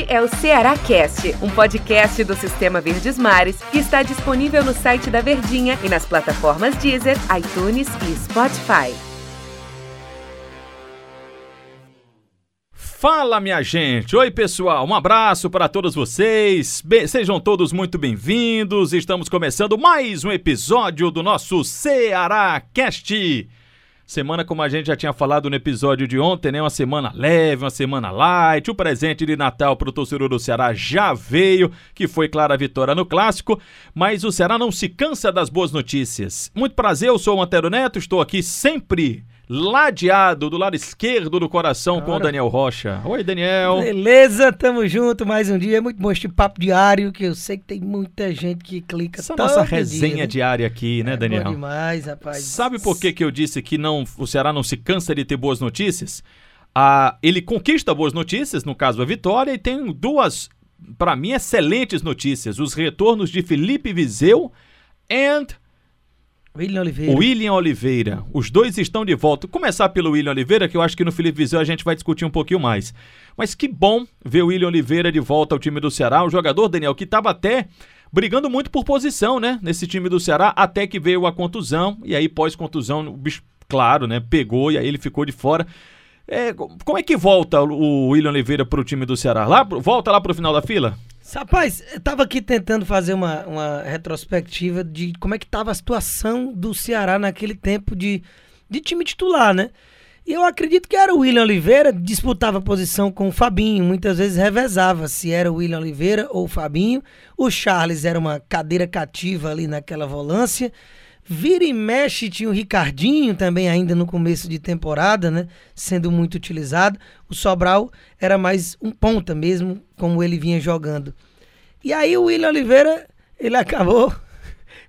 Este é o Ceará Cast, um podcast do Sistema Verdes Mares que está disponível no site da Verdinha e nas plataformas Deezer, iTunes e Spotify. Fala, minha gente! Oi, pessoal! Um abraço para todos vocês. Be sejam todos muito bem-vindos. Estamos começando mais um episódio do nosso Ceará Cast. Semana, como a gente já tinha falado no episódio de ontem, né? Uma semana leve, uma semana light. O presente de Natal para o torcedor do Ceará já veio, que foi, claro, a vitória no Clássico. Mas o Ceará não se cansa das boas notícias. Muito prazer, eu sou o Antero Neto, estou aqui sempre ladeado do lado esquerdo do coração com o Daniel Rocha. Oi, Daniel. Beleza, tamo junto mais um dia. É muito bom este papo diário, que eu sei que tem muita gente que clica Essa nossa resenha dia, né? diária aqui, né, é Daniel? Bom demais, rapaz. Sabe por que, que eu disse que não, o Ceará não se cansa de ter boas notícias? Ah, ele conquista boas notícias, no caso a vitória, e tem duas, para mim, excelentes notícias. Os retornos de Felipe Viseu e William Oliveira. William Oliveira. Os dois estão de volta. Começar pelo William Oliveira, que eu acho que no Felipe Viseu a gente vai discutir um pouquinho mais. Mas que bom ver o William Oliveira de volta ao time do Ceará. Um jogador, Daniel, que estava até brigando muito por posição, né? Nesse time do Ceará, até que veio a contusão. E aí, pós-contusão, o bicho, claro, né? Pegou e aí ele ficou de fora. É, como é que volta o William Oliveira para o time do Ceará? Lá, volta lá para o final da fila? Rapaz, eu tava aqui tentando fazer uma, uma retrospectiva de como é que tava a situação do Ceará naquele tempo de, de time titular, né? E eu acredito que era o William Oliveira, disputava posição com o Fabinho, muitas vezes revezava se era o William Oliveira ou o Fabinho. O Charles era uma cadeira cativa ali naquela volância. Vira e mexe tinha o Ricardinho também ainda no começo de temporada, né? Sendo muito utilizado. O Sobral era mais um ponta mesmo, como ele vinha jogando. E aí o William Oliveira, ele acabou...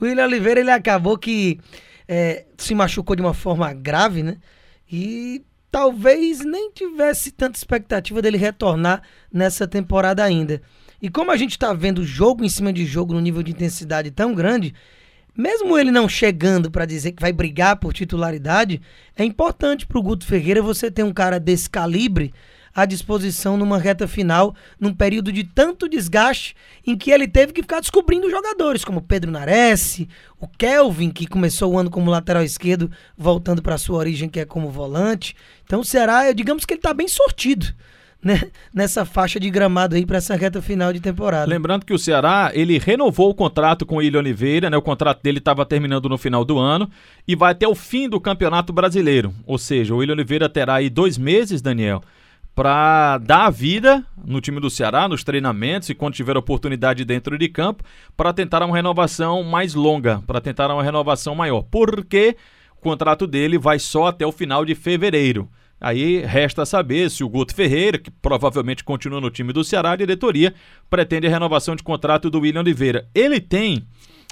O William Oliveira, ele acabou que é, se machucou de uma forma grave, né? E talvez nem tivesse tanta expectativa dele retornar nessa temporada ainda. E como a gente está vendo jogo em cima de jogo no nível de intensidade tão grande, mesmo ele não chegando para dizer que vai brigar por titularidade, é importante para o Guto Ferreira você ter um cara desse calibre à disposição numa reta final, num período de tanto desgaste, em que ele teve que ficar descobrindo jogadores, como Pedro Nares, o Kelvin, que começou o ano como lateral esquerdo, voltando para sua origem, que é como volante. Então o Ceará, digamos que ele está bem sortido nessa faixa de gramado aí para essa reta final de temporada. Lembrando que o Ceará, ele renovou o contrato com o Ilho Oliveira, né? O contrato dele estava terminando no final do ano e vai até o fim do Campeonato Brasileiro. Ou seja, o Ilho Oliveira terá aí dois meses, Daniel, para dar a vida no time do Ceará, nos treinamentos e quando tiver oportunidade dentro de campo, para tentar uma renovação mais longa, para tentar uma renovação maior. Porque o contrato dele vai só até o final de fevereiro. Aí resta saber se o Guto Ferreira, que provavelmente continua no time do Ceará, a diretoria pretende a renovação de contrato do William Oliveira. Ele tem,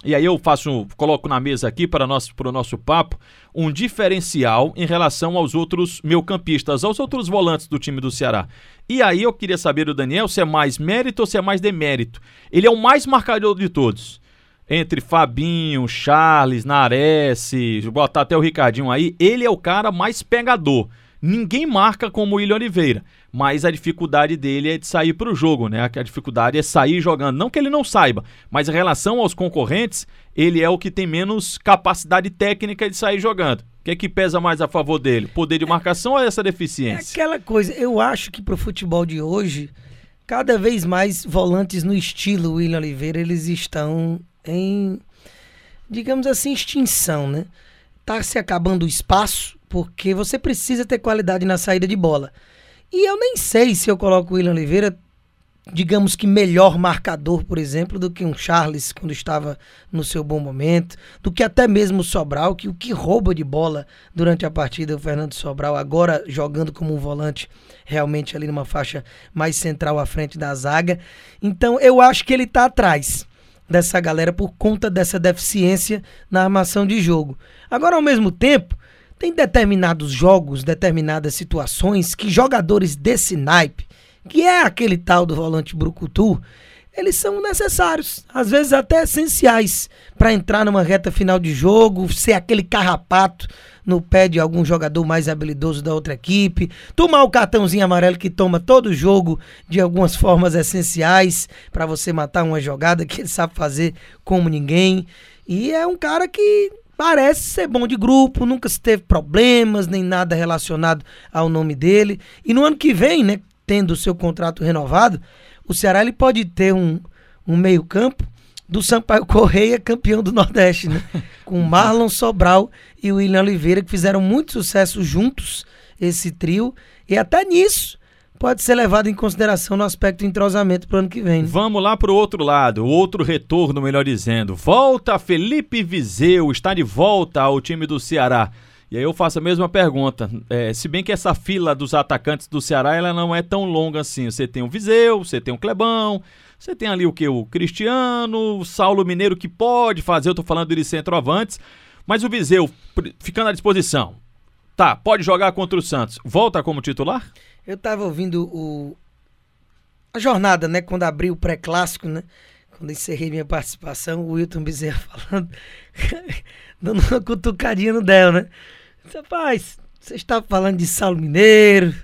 e aí eu faço, coloco na mesa aqui para, nosso, para o nosso papo, um diferencial em relação aos outros meio-campistas, aos outros volantes do time do Ceará. E aí eu queria saber do Daniel se é mais mérito ou se é mais demérito. Ele é o mais marcador de todos entre Fabinho, Charles, Nares, botar até o Ricardinho aí, ele é o cara mais pegador. Ninguém marca como o William Oliveira, mas a dificuldade dele é de sair para o jogo, né? A dificuldade é sair jogando. Não que ele não saiba, mas em relação aos concorrentes, ele é o que tem menos capacidade técnica de sair jogando. O que é que pesa mais a favor dele? Poder de marcação ou essa deficiência? É aquela coisa, eu acho que para o futebol de hoje, cada vez mais volantes no estilo William Oliveira, eles estão em, digamos assim, extinção, né? Tá se acabando o espaço porque você precisa ter qualidade na saída de bola. E eu nem sei se eu coloco o William Oliveira, digamos que melhor marcador, por exemplo, do que um Charles quando estava no seu bom momento, do que até mesmo o Sobral, que o que rouba de bola durante a partida o Fernando Sobral, agora jogando como um volante realmente ali numa faixa mais central à frente da zaga. Então eu acho que ele está atrás dessa galera por conta dessa deficiência na armação de jogo. Agora, ao mesmo tempo, tem determinados jogos, determinadas situações que jogadores desse naipe, que é aquele tal do volante Brucutu, eles são necessários, às vezes até essenciais, para entrar numa reta final de jogo, ser aquele carrapato no pé de algum jogador mais habilidoso da outra equipe, tomar o cartãozinho amarelo que toma todo jogo de algumas formas essenciais para você matar uma jogada que ele sabe fazer como ninguém. E é um cara que parece ser bom de grupo, nunca se teve problemas nem nada relacionado ao nome dele. E no ano que vem, né, tendo o seu contrato renovado, o Ceará ele pode ter um, um meio-campo do Sampaio Correia, campeão do Nordeste, né? Com Marlon Sobral e o William Oliveira, que fizeram muito sucesso juntos, esse trio. E até nisso pode ser levado em consideração no aspecto entrosamento para o ano que vem. Né? Vamos lá para o outro lado, outro retorno, melhor dizendo. Volta Felipe Vizeu, está de volta ao time do Ceará. E aí eu faço a mesma pergunta. É, se bem que essa fila dos atacantes do Ceará ela não é tão longa assim. Você tem o Viseu, você tem o Clebão, você tem ali o que? O Cristiano, o Saulo Mineiro que pode fazer, eu tô falando de centroavantes, mas o Viseu ficando à disposição. Tá, pode jogar contra o Santos. Volta como titular? Eu tava ouvindo o a jornada, né, quando abri o pré-clássico, né? Quando encerrei minha participação, o Wilton Bezerra falando, dando uma cutucadinha no Del, né? Rapaz, você está falando de Saulo Mineiro,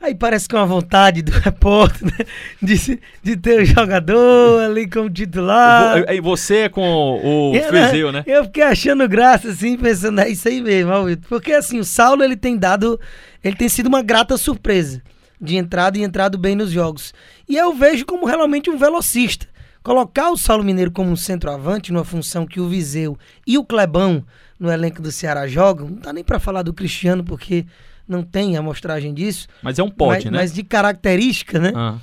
Aí parece que é uma vontade do repórter, né? De, de ter o jogador ali como titular. E você é com o Fezeu, né? Eu fiquei achando graça, assim, pensando, é isso aí mesmo, Porque assim, o Saulo, ele tem dado, ele tem sido uma grata surpresa de entrada e entrado bem nos jogos. E eu vejo como realmente um velocista. Colocar o Saulo Mineiro como um centroavante, numa função que o Viseu e o Clebão no elenco do Ceará jogam, não dá nem para falar do Cristiano, porque não tem amostragem disso. Mas é um pote, mas, né? Mas de característica, né? Ah.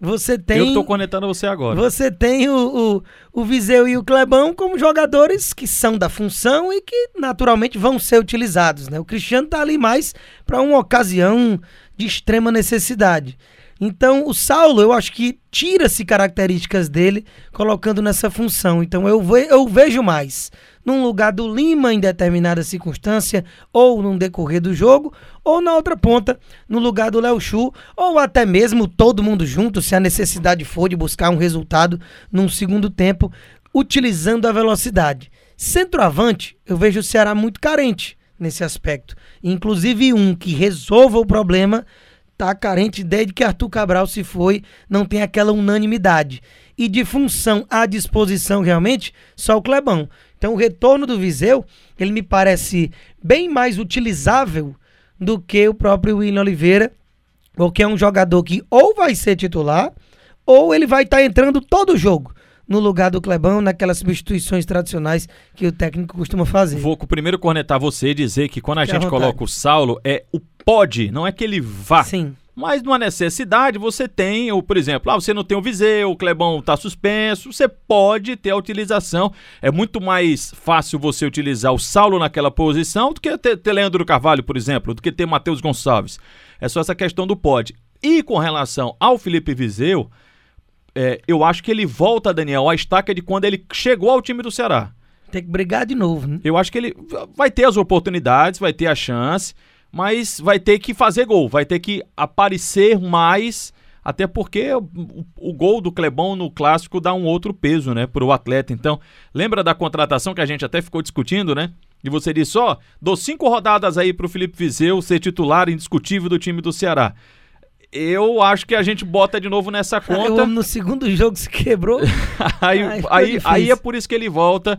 Você tem. Eu tô conectando você agora. Você tem o, o, o Viseu e o Clebão como jogadores que são da função e que naturalmente vão ser utilizados, né? O Cristiano tá ali mais para uma ocasião de extrema necessidade. Então, o Saulo, eu acho que tira-se características dele colocando nessa função. Então, eu, ve eu vejo mais num lugar do Lima em determinada circunstância, ou num decorrer do jogo, ou na outra ponta, no lugar do Léo Chu, ou até mesmo todo mundo junto, se a necessidade for de buscar um resultado num segundo tempo, utilizando a velocidade. Centroavante, eu vejo o Ceará muito carente nesse aspecto. Inclusive um que resolva o problema tá carente desde que Arthur Cabral se foi, não tem aquela unanimidade. E de função à disposição realmente, só o Clebão. Então o retorno do Viseu, ele me parece bem mais utilizável do que o próprio William Oliveira, porque é um jogador que ou vai ser titular, ou ele vai estar tá entrando todo o jogo no lugar do Clebão, naquelas substituições tradicionais que o técnico costuma fazer. Vou primeiro cornetar você e dizer que quando a que gente coloca o Saulo, é o pode, não é que ele vá. Sim. Mas numa necessidade você tem, ou por exemplo, ah, você não tem o Viseu, o Clebão está suspenso, você pode ter a utilização. É muito mais fácil você utilizar o Saulo naquela posição do que ter, ter Leandro Carvalho, por exemplo, do que ter Matheus Gonçalves. É só essa questão do pode. E com relação ao Felipe Viseu, é, eu acho que ele volta, Daniel, à estaca de quando ele chegou ao time do Ceará. Tem que brigar de novo, né? Eu acho que ele vai ter as oportunidades, vai ter a chance mas vai ter que fazer gol, vai ter que aparecer mais, até porque o, o, gol do Clebão no clássico dá um outro peso, né, para o atleta. Então, lembra da contratação que a gente até ficou discutindo, né? E você disse, ó, dou cinco rodadas aí para o Felipe Vizeu ser titular indiscutível do time do Ceará. Eu acho que a gente bota de novo nessa conta. no segundo jogo se quebrou. aí, Ai, aí, aí é por isso que ele volta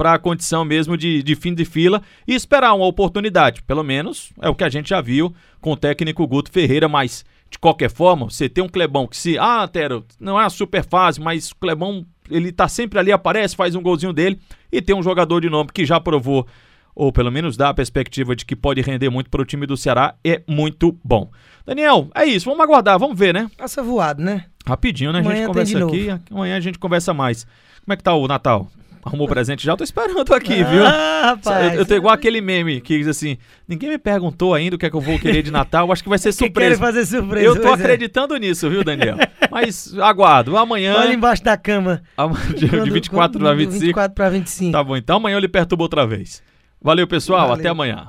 para a condição mesmo de, de fim de fila e esperar uma oportunidade. Pelo menos é o que a gente já viu com o técnico Guto Ferreira, mas de qualquer forma, você tem um Clebão que se, ah, Tero, não é a super fase, mas o Clebão, ele tá sempre ali, aparece, faz um golzinho dele, e tem um jogador de nome que já provou, ou pelo menos dá a perspectiva de que pode render muito para o time do Ceará, é muito bom. Daniel, é isso, vamos aguardar, vamos ver, né? Passa voado, né? Rapidinho, né? A gente conversa aqui, amanhã a gente conversa mais. Como é que tá o Natal? Arrumou presente já? Eu tô esperando aqui, viu? Ah, rapaz. Eu, eu tô igual aquele meme que diz assim: ninguém me perguntou ainda o que é que eu vou querer de Natal. Acho que vai ser surpresa. fazer surpresa. Eu tô é. acreditando é. nisso, viu, Daniel? Mas aguardo. Amanhã. Olha embaixo da cama. Quando, de 24 para 25. 24 para 25. Tá bom, então amanhã eu lhe perturbo outra vez. Valeu, pessoal. Valeu. Até amanhã.